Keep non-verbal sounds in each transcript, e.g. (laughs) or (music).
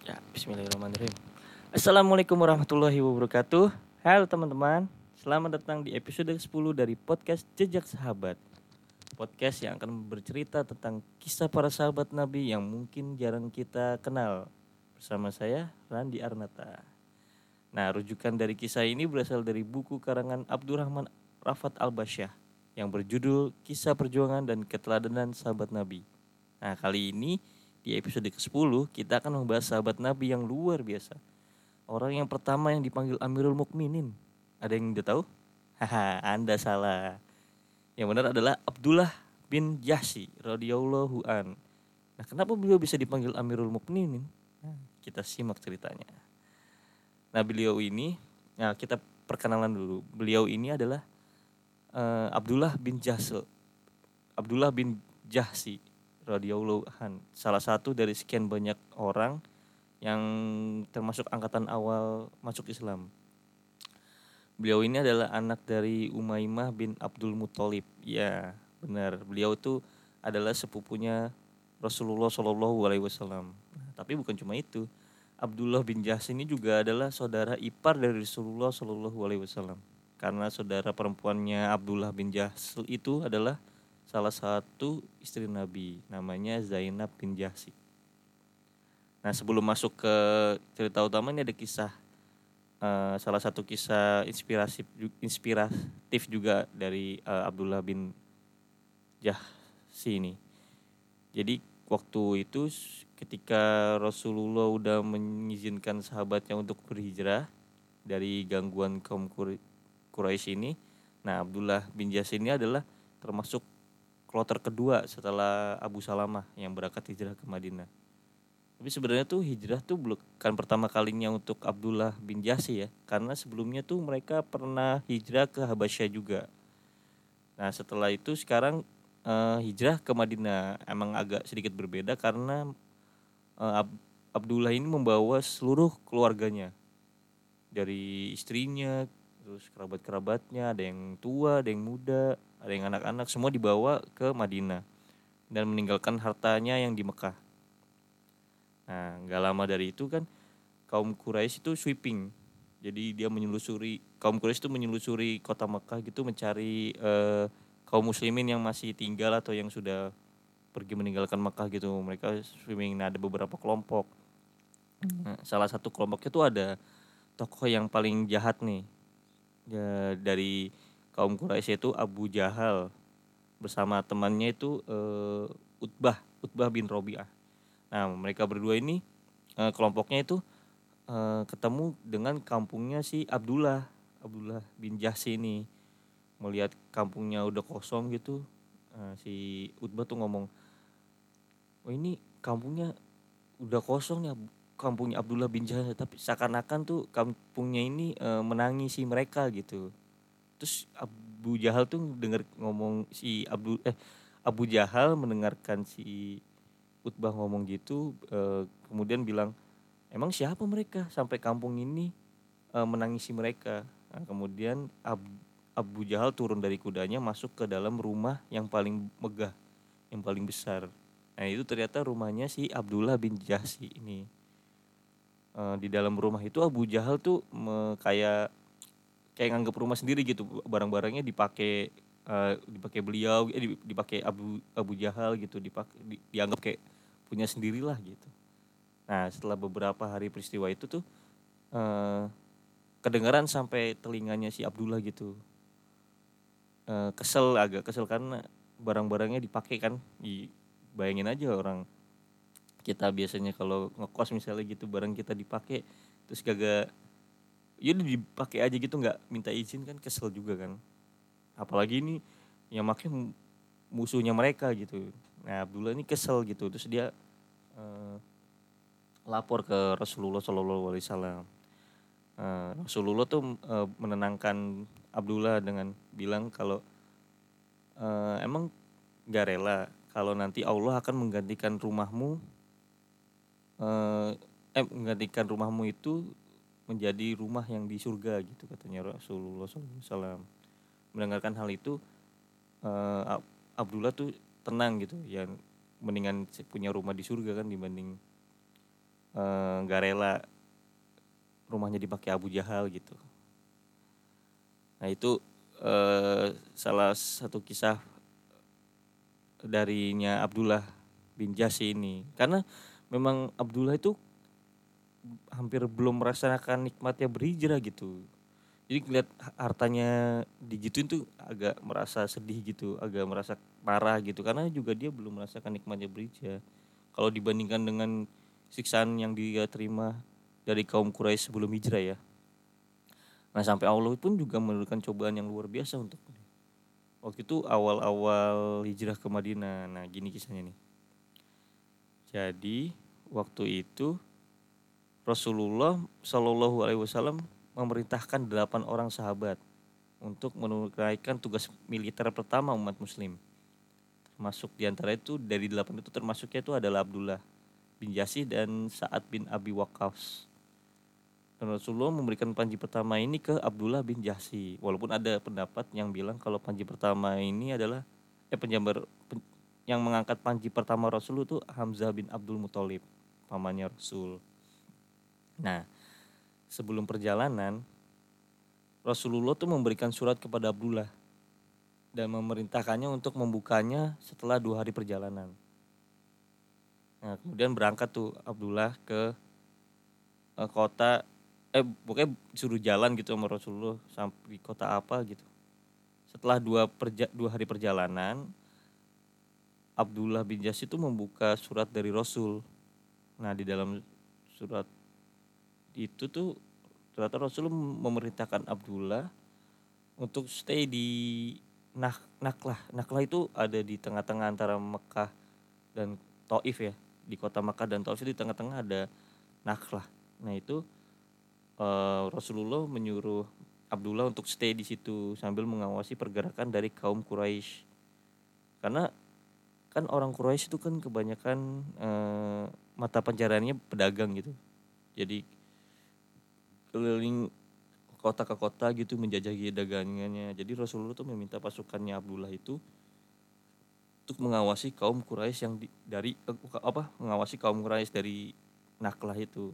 Ya, Bismillahirrahmanirrahim. Assalamualaikum warahmatullahi wabarakatuh. Halo teman-teman, selamat datang di episode 10 dari podcast Jejak Sahabat. Podcast yang akan bercerita tentang kisah para sahabat Nabi yang mungkin jarang kita kenal. Bersama saya Randi Arnata. Nah, rujukan dari kisah ini berasal dari buku karangan Abdurrahman Rafat Al-Basyah yang berjudul Kisah Perjuangan dan Keteladanan Sahabat Nabi. Nah, kali ini di episode ke-10 kita akan membahas sahabat Nabi yang luar biasa. Orang yang pertama yang dipanggil Amirul Mukminin. Ada yang udah tahu? Haha, (laughs) Anda salah. Yang benar adalah Abdullah bin Jahsi radhiyallahu an. Nah, kenapa beliau bisa dipanggil Amirul Mukminin? Nah, kita simak ceritanya. Nah, beliau ini, nah kita perkenalan dulu. Beliau ini adalah eh, Abdullah bin Jahsil. Abdullah bin Jahsi radhiyallahu. Salah satu dari sekian banyak orang yang termasuk angkatan awal masuk Islam. Beliau ini adalah anak dari Umaymah bin Abdul Muthalib. Ya, benar. Beliau itu adalah sepupunya Rasulullah Shallallahu Alaihi Wasallam. Tapi bukan cuma itu. Abdullah bin Jahs ini juga adalah saudara ipar dari Rasulullah Shallallahu Alaihi Wasallam. Karena saudara perempuannya Abdullah bin Jahs itu adalah salah satu istri Nabi, namanya Zainab bin Jahsi. Nah sebelum masuk ke cerita utama ini ada kisah eh, salah satu kisah inspiratif inspiratif juga dari eh, Abdullah bin Jahsi ini. Jadi waktu itu ketika Rasulullah udah mengizinkan sahabatnya untuk berhijrah dari gangguan kaum Qur- Quraisy ini, nah Abdullah bin Jahsi ini adalah termasuk kloter kedua setelah Abu Salamah yang berangkat hijrah ke Madinah. Tapi sebenarnya tuh hijrah tuh bukan pertama kalinya untuk Abdullah bin Jahsi ya, karena sebelumnya tuh mereka pernah hijrah ke Habasyah juga. Nah setelah itu sekarang eh, hijrah ke Madinah emang agak sedikit berbeda karena eh, Ab- Abdullah ini membawa seluruh keluarganya dari istrinya, terus kerabat-kerabatnya, ada yang tua, ada yang muda, ada yang anak-anak, semua dibawa ke Madinah dan meninggalkan hartanya yang di Mekah. Nah, nggak lama dari itu kan kaum Quraisy itu sweeping. Jadi dia menyelusuri kaum Quraisy itu menyelusuri kota Mekah gitu mencari eh, kaum muslimin yang masih tinggal atau yang sudah pergi meninggalkan Mekah gitu. Mereka sweeping. Nah, ada beberapa kelompok. Nah, salah satu kelompoknya tuh ada tokoh yang paling jahat nih. Ya, dari kaum Quraisy itu Abu Jahal bersama temannya itu eh, Utbah, Utbah bin Robi'ah. Nah, mereka berdua ini eh, kelompoknya itu eh, ketemu dengan kampungnya si Abdullah, Abdullah bin Jahsi ini. Melihat kampungnya udah kosong gitu, eh, si Utbah tuh ngomong, "Oh, ini kampungnya udah kosong ya, kampungnya Abdullah bin Jahsi, tapi seakan-akan tuh kampungnya ini eh, menangisi mereka gitu." Terus Abu Jahal tuh denger ngomong si Abdul eh Abu Jahal mendengarkan si Utbah ngomong gitu eh, kemudian bilang emang siapa mereka sampai kampung ini eh, menangisi mereka? Nah, kemudian Ab- Abu Jahal turun dari kudanya masuk ke dalam rumah yang paling megah yang paling besar. Nah itu ternyata rumahnya si Abdullah bin Jahsi ini Eh, di dalam rumah itu Abu Jahal tuh me- kayak kayak nganggap rumah sendiri gitu. Barang-barangnya dipakai eh, dipakai beliau eh, di- dipakai Abu Abu Jahal gitu. Dipakai di- dianggap kayak punya sendirilah gitu. Nah setelah beberapa hari peristiwa itu tuh eh, kedengaran sampai telinganya si Abdullah gitu. Eh, kesel agak kesel karena barang-barangnya dipakai kan. Ih, bayangin aja orang kita biasanya kalau ngekos misalnya gitu barang kita dipakai terus kagak ya udah dipakai aja gitu nggak minta izin kan kesel juga kan. Apalagi ini yang make mu- musuhnya mereka gitu. Nah Abdullah ini kesel gitu terus dia eh, lapor ke Rasulullah Shallallahu Alaihi Wasallam. Eh, Rasulullah tuh eh, menenangkan Abdullah dengan bilang kalau eh, emang nggak rela kalau nanti Allah akan menggantikan rumahmu eh, eh menggantikan rumahmu itu menjadi rumah yang di surga gitu katanya Rasulullah SAW. Mendengarkan hal itu eh, Ab- Abdullah tuh tenang gitu ya mendingan punya rumah di surga kan dibanding eh, nggak rela rumahnya dipakai Abu Jahal gitu. Nah itu eh, salah satu kisah darinya Abdullah bin Jasi ini karena memang Abdullah itu hampir belum merasakan nikmatnya berhijrah gitu. Jadi ngeliat hartanya digituin tuh agak merasa sedih gitu agak merasa marah gitu. Karena juga dia belum merasakan nikmatnya berhijrah. Kalau dibandingkan dengan siksaan yang dia terima dari kaum Quraisy sebelum hijrah ya. Nah sampai Allah pun juga menurunkan cobaan yang luar biasa untuk waktu itu awal-awal hijrah ke Madinah. Nah gini kisahnya nih. Jadi waktu itu Rasulullah Shallallahu Alaihi Wasallam memerintahkan delapan orang sahabat untuk menunaikan tugas militer pertama umat Muslim. Termasuk di antara itu dari delapan itu termasuknya itu adalah Abdullah bin Jasih dan Saad bin Abi Waqqas. Dan Rasulullah memberikan panji pertama ini ke Abdullah bin Jahsi. Walaupun ada pendapat yang bilang kalau panji pertama ini adalah eh penjabar pen, yang mengangkat panji pertama Rasul itu Hamzah bin Abdul Muthalib, pamannya Rasul. Nah, sebelum perjalanan Rasulullah tuh memberikan surat kepada Abdullah dan memerintahkannya untuk membukanya setelah dua hari perjalanan. Nah, kemudian berangkat tuh Abdullah ke uh, kota eh pokoknya suruh jalan gitu sama Rasulullah sampai kota apa gitu setelah dua perja, dua hari perjalanan Abdullah bin Jas itu membuka surat dari Rasul nah di dalam surat itu tuh ternyata Rasul memerintahkan Abdullah untuk stay di Nak Naklah. Naklah itu ada di tengah-tengah antara Mekah dan Taif ya. Di kota Mekah dan Taif di tengah-tengah ada Naklah. Nah itu uh, Rasulullah menyuruh Abdullah untuk stay di situ sambil mengawasi pergerakan dari kaum Quraisy. Karena kan orang Quraisy itu kan kebanyakan uh, mata pencariannya pedagang gitu. Jadi keliling kota ke kota gitu menjajahi dagangannya. Jadi Rasulullah tuh meminta pasukannya Abdullah itu untuk mengawasi kaum Quraisy yang di, dari uh, apa mengawasi kaum Quraisy dari Naklah itu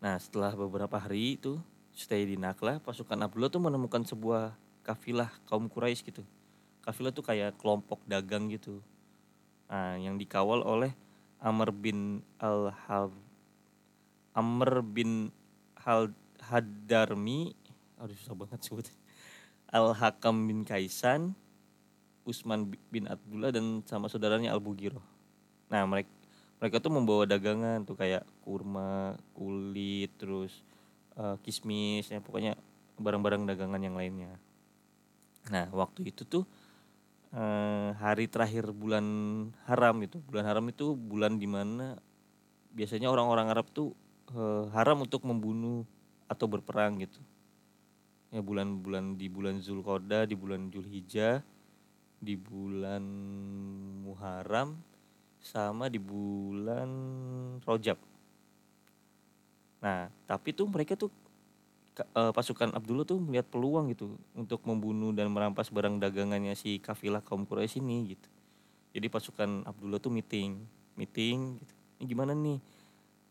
Nah setelah beberapa hari itu stay di Nakla, pasukan Abdullah tuh menemukan sebuah kafilah kaum Quraisy gitu. Kafilah tuh kayak kelompok dagang gitu. Nah yang dikawal oleh Amr bin al -Hab. Amr bin Hal Hadarmi, aduh susah banget sebut. Al Hakam bin Kaisan, Usman bin Abdullah dan sama saudaranya Al Bugiro. Nah mereka mereka tuh membawa dagangan tuh kayak kurma kulit terus uh, kismis ya pokoknya barang-barang dagangan yang lainnya nah waktu itu tuh uh, hari terakhir bulan haram itu bulan haram itu bulan di mana biasanya orang-orang Arab tuh uh, haram untuk membunuh atau berperang gitu ya bulan-bulan di bulan Zulqa'dah di bulan Julhijjah di bulan Muharram sama di bulan Rojab. Nah, tapi tuh mereka tuh uh, pasukan Abdullah tuh melihat peluang gitu untuk membunuh dan merampas barang dagangannya si kafilah kaum Quraisy ini gitu. Jadi pasukan Abdullah tuh meeting, meeting gitu. Ini gimana nih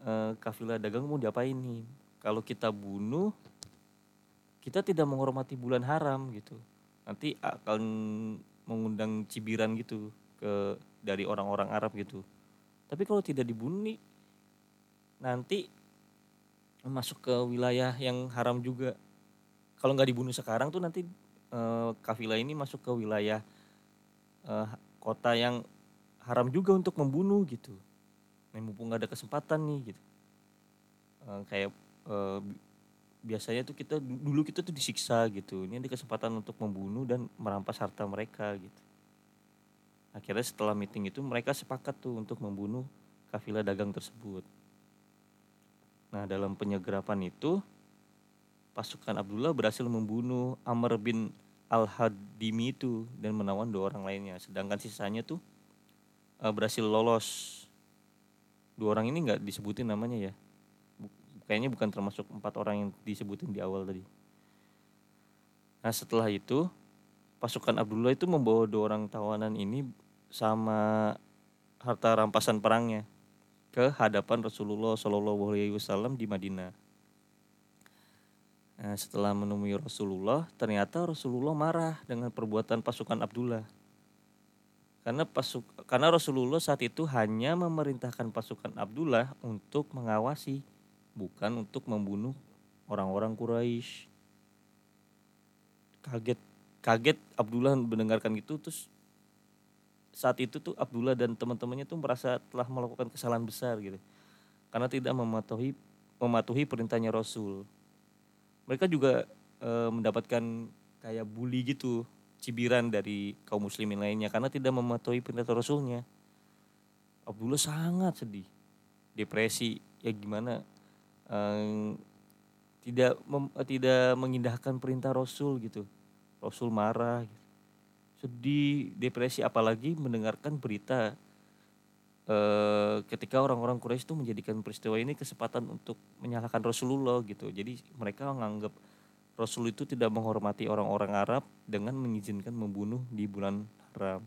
uh, kafilah dagang mau diapain nih? Kalau kita bunuh, kita tidak menghormati bulan haram gitu. Nanti akan mengundang cibiran gitu ke dari orang-orang Arab gitu. Tapi kalau tidak dibunuh nanti masuk ke wilayah yang haram juga. Kalau nggak dibunuh sekarang tuh nanti uh, kafilah ini masuk ke wilayah uh, kota yang haram juga untuk membunuh gitu. Nah, mumpung nggak ada kesempatan nih gitu. Uh, kayak uh, biasanya tuh kita dulu kita tuh disiksa gitu. Ini ada kesempatan untuk membunuh dan merampas harta mereka gitu akhirnya setelah meeting itu mereka sepakat tuh untuk membunuh kafilah dagang tersebut nah dalam penyegerapan itu pasukan Abdullah berhasil membunuh Amr bin Al-Hadimi itu dan menawan dua orang lainnya. Sedangkan sisanya tuh uh, berhasil lolos. Dua orang ini nggak disebutin namanya ya. Kayaknya bukan termasuk empat orang yang disebutin di awal tadi. Nah setelah itu pasukan Abdullah itu membawa dua orang tawanan ini sama harta rampasan perangnya. Ke hadapan Rasulullah Shallallahu Alaihi Wasallam di Madinah. Nah, setelah menemui Rasulullah, ternyata Rasulullah marah dengan perbuatan pasukan Abdullah. Karena pasuk karena Rasulullah saat itu hanya memerintahkan pasukan Abdullah untuk mengawasi, bukan untuk membunuh orang-orang Quraisy. Kaget kaget Abdullah mendengarkan gitu terus saat itu tuh Abdullah dan teman-temannya tuh merasa telah melakukan kesalahan besar gitu. Karena tidak mematuhi mematuhi perintahnya Rasul mereka juga e, mendapatkan kayak bully gitu cibiran dari kaum muslimin lainnya karena tidak mematuhi perintah rasulnya Abdullah sangat sedih depresi ya gimana e, tidak mem, tidak mengindahkan perintah rasul gitu rasul marah gitu. Sedih depresi apalagi mendengarkan berita Eh, ketika orang-orang Quraisy itu menjadikan peristiwa ini kesempatan untuk menyalahkan Rasulullah gitu. Jadi mereka menganggap Rasul itu tidak menghormati orang-orang Arab dengan mengizinkan membunuh di bulan haram.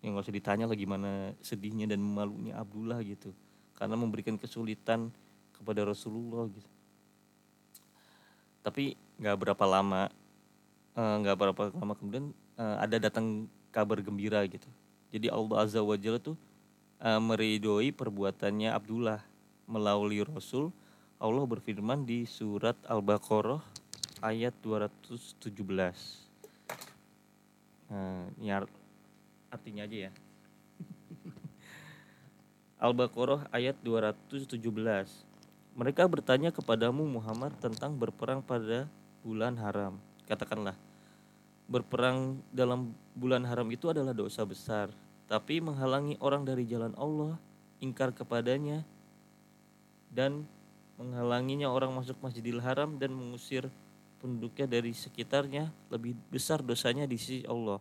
Yang nggak usah ditanya lagi mana sedihnya dan malunya Abdullah gitu. Karena memberikan kesulitan kepada Rasulullah gitu. Tapi nggak berapa lama, eh, nggak uh, berapa lama kemudian uh, ada datang kabar gembira gitu. Jadi Allah Azza wa Jalla tuh uh, meridoi perbuatannya Abdullah. Melalui Rasul Allah berfirman di surat Al-Baqarah ayat 217 nah, ini artinya aja ya. (laughs) Al-Baqarah ayat 217 mereka bertanya kepadamu Muhammad tentang berperang pada bulan haram. Katakanlah berperang dalam bulan haram itu adalah dosa besar tapi menghalangi orang dari jalan Allah, ingkar kepadanya, dan menghalanginya orang masuk Masjidil Haram dan mengusir penduduknya dari sekitarnya lebih besar dosanya di sisi Allah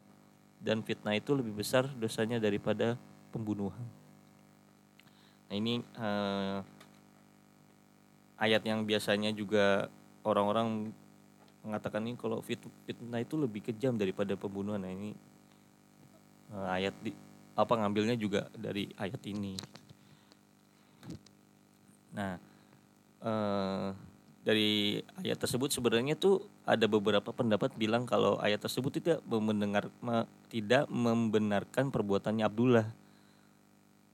dan fitnah itu lebih besar dosanya daripada pembunuhan. Nah ini uh, ayat yang biasanya juga orang-orang mengatakan ini kalau fitnah itu lebih kejam daripada pembunuhan. Nah ini uh, ayat di, apa ngambilnya juga dari ayat ini. Nah, eh, dari ayat tersebut sebenarnya tuh ada beberapa pendapat bilang kalau ayat tersebut tidak mendengar me, tidak membenarkan perbuatannya Abdullah.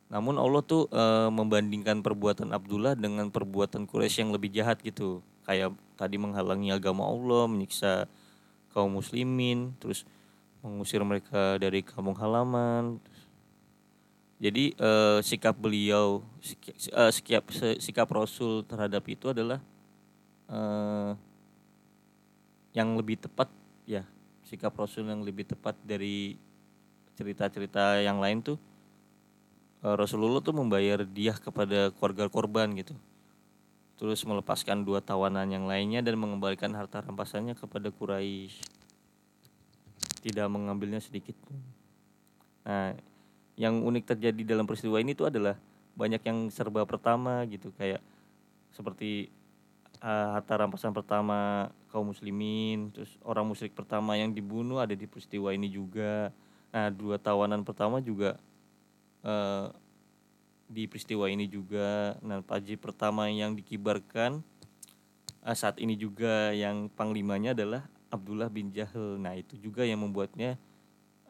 Namun Allah tuh e, membandingkan perbuatan Abdullah dengan perbuatan Quraisy yang lebih jahat gitu. Kayak tadi menghalangi agama Allah, menyiksa kaum muslimin, terus mengusir mereka dari kampung halaman, jadi uh, sikap beliau uh, sikap sikap Rasul terhadap itu adalah uh, yang lebih tepat ya sikap Rasul yang lebih tepat dari cerita-cerita yang lain tuh uh, Rasulullah tuh membayar dia kepada keluarga korban gitu terus melepaskan dua tawanan yang lainnya dan mengembalikan harta rampasannya kepada Quraisy. Tidak mengambilnya sedikit pun. Nah yang unik terjadi dalam peristiwa ini tuh adalah banyak yang serba pertama gitu kayak seperti uh, harta rampasan pertama kaum muslimin terus orang musyrik pertama yang dibunuh ada di peristiwa ini juga. Nah dua tawanan pertama juga uh, di peristiwa ini juga nah paji pertama yang dikibarkan uh, saat ini juga yang panglimanya adalah Abdullah bin Jahal nah itu juga yang membuatnya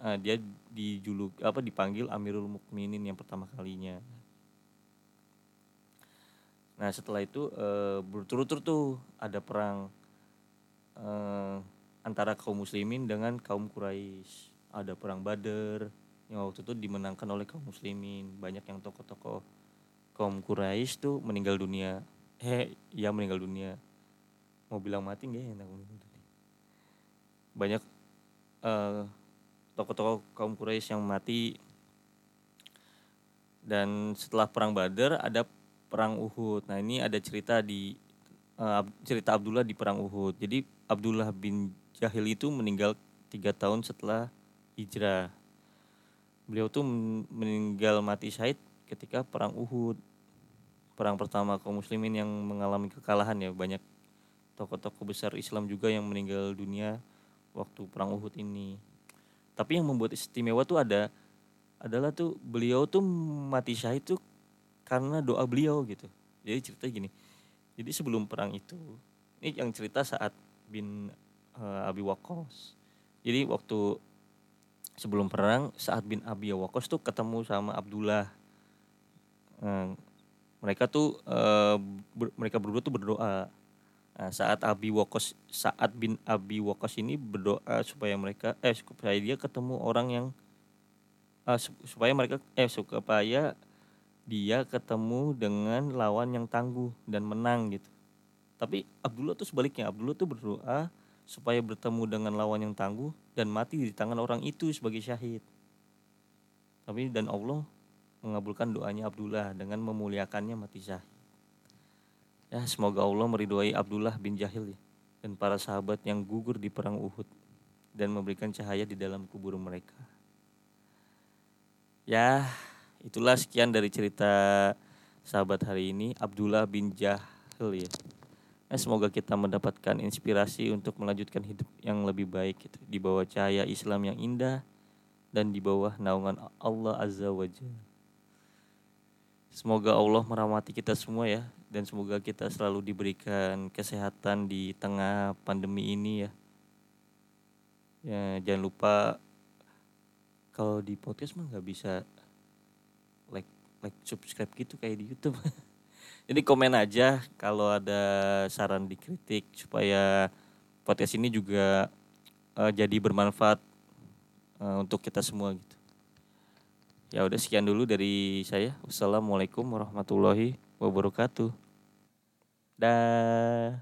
uh, dia dijuluk apa dipanggil Amirul Mukminin yang pertama kalinya. Nah setelah itu uh, berturut-turut tuh ada perang uh, antara kaum muslimin dengan kaum Quraisy. Ada perang Badar yang waktu itu dimenangkan oleh kaum muslimin. Banyak yang tokoh-tokoh kaum Quraisy tuh meninggal dunia. Eh, ya meninggal dunia. Mau bilang mati nggak ya enak Banyak uh, tokoh-tokoh kaum Quraisy yang mati dan setelah perang Badar ada perang Uhud. Nah, ini ada cerita di uh, cerita Abdullah di perang Uhud. Jadi Abdullah bin Jahil itu meninggal tiga tahun setelah hijrah. Beliau tuh meninggal mati syahid ketika perang Uhud. Perang pertama kaum muslimin yang mengalami kekalahan ya banyak tokoh-tokoh besar Islam juga yang meninggal dunia waktu perang Uhud ini. Tapi yang membuat istimewa tuh ada adalah tuh beliau tuh mati syahid tuh karena doa beliau gitu. Jadi cerita gini jadi sebelum perang itu ini yang cerita saat bin uh, Abi Waqqas. Jadi waktu sebelum perang saat bin Abi Waqqas tuh ketemu sama Abdullah uh, mereka tuh uh, ber, mereka berdua tuh berdoa Nah, saat Abi Waqqas saat bin Abi Waqqas ini berdoa supaya mereka eh supaya dia ketemu orang yang uh, supaya mereka eh supaya dia ketemu dengan lawan yang tangguh dan menang gitu. Tapi Abdullah tuh sebaliknya, Abdullah tuh berdoa supaya bertemu dengan lawan yang tangguh dan mati di tangan orang itu sebagai syahid. Tapi dan Allah mengabulkan doanya Abdullah dengan memuliakannya mati syahid. Ya, semoga Allah meridhoi Abdullah bin Jahil ya, dan para sahabat yang gugur di perang Uhud dan memberikan cahaya di dalam kubur mereka. Ya, itulah sekian dari cerita sahabat hari ini Abdullah bin Jahil ya. Nah, semoga kita mendapatkan inspirasi untuk melanjutkan hidup yang lebih baik gitu, di bawah cahaya Islam yang indah dan di bawah naungan Allah Azza wa Jalla. Semoga Allah merahmati kita semua ya dan semoga kita selalu diberikan kesehatan di tengah pandemi ini ya. Ya, jangan lupa kalau di podcast mah nggak bisa like like subscribe gitu kayak di YouTube (laughs) jadi komen aja kalau ada saran dikritik supaya podcast ini juga uh, jadi bermanfaat uh, untuk kita semua gitu. Ya udah sekian dulu dari saya. Wassalamualaikum warahmatullahi wabarakatuh. Dah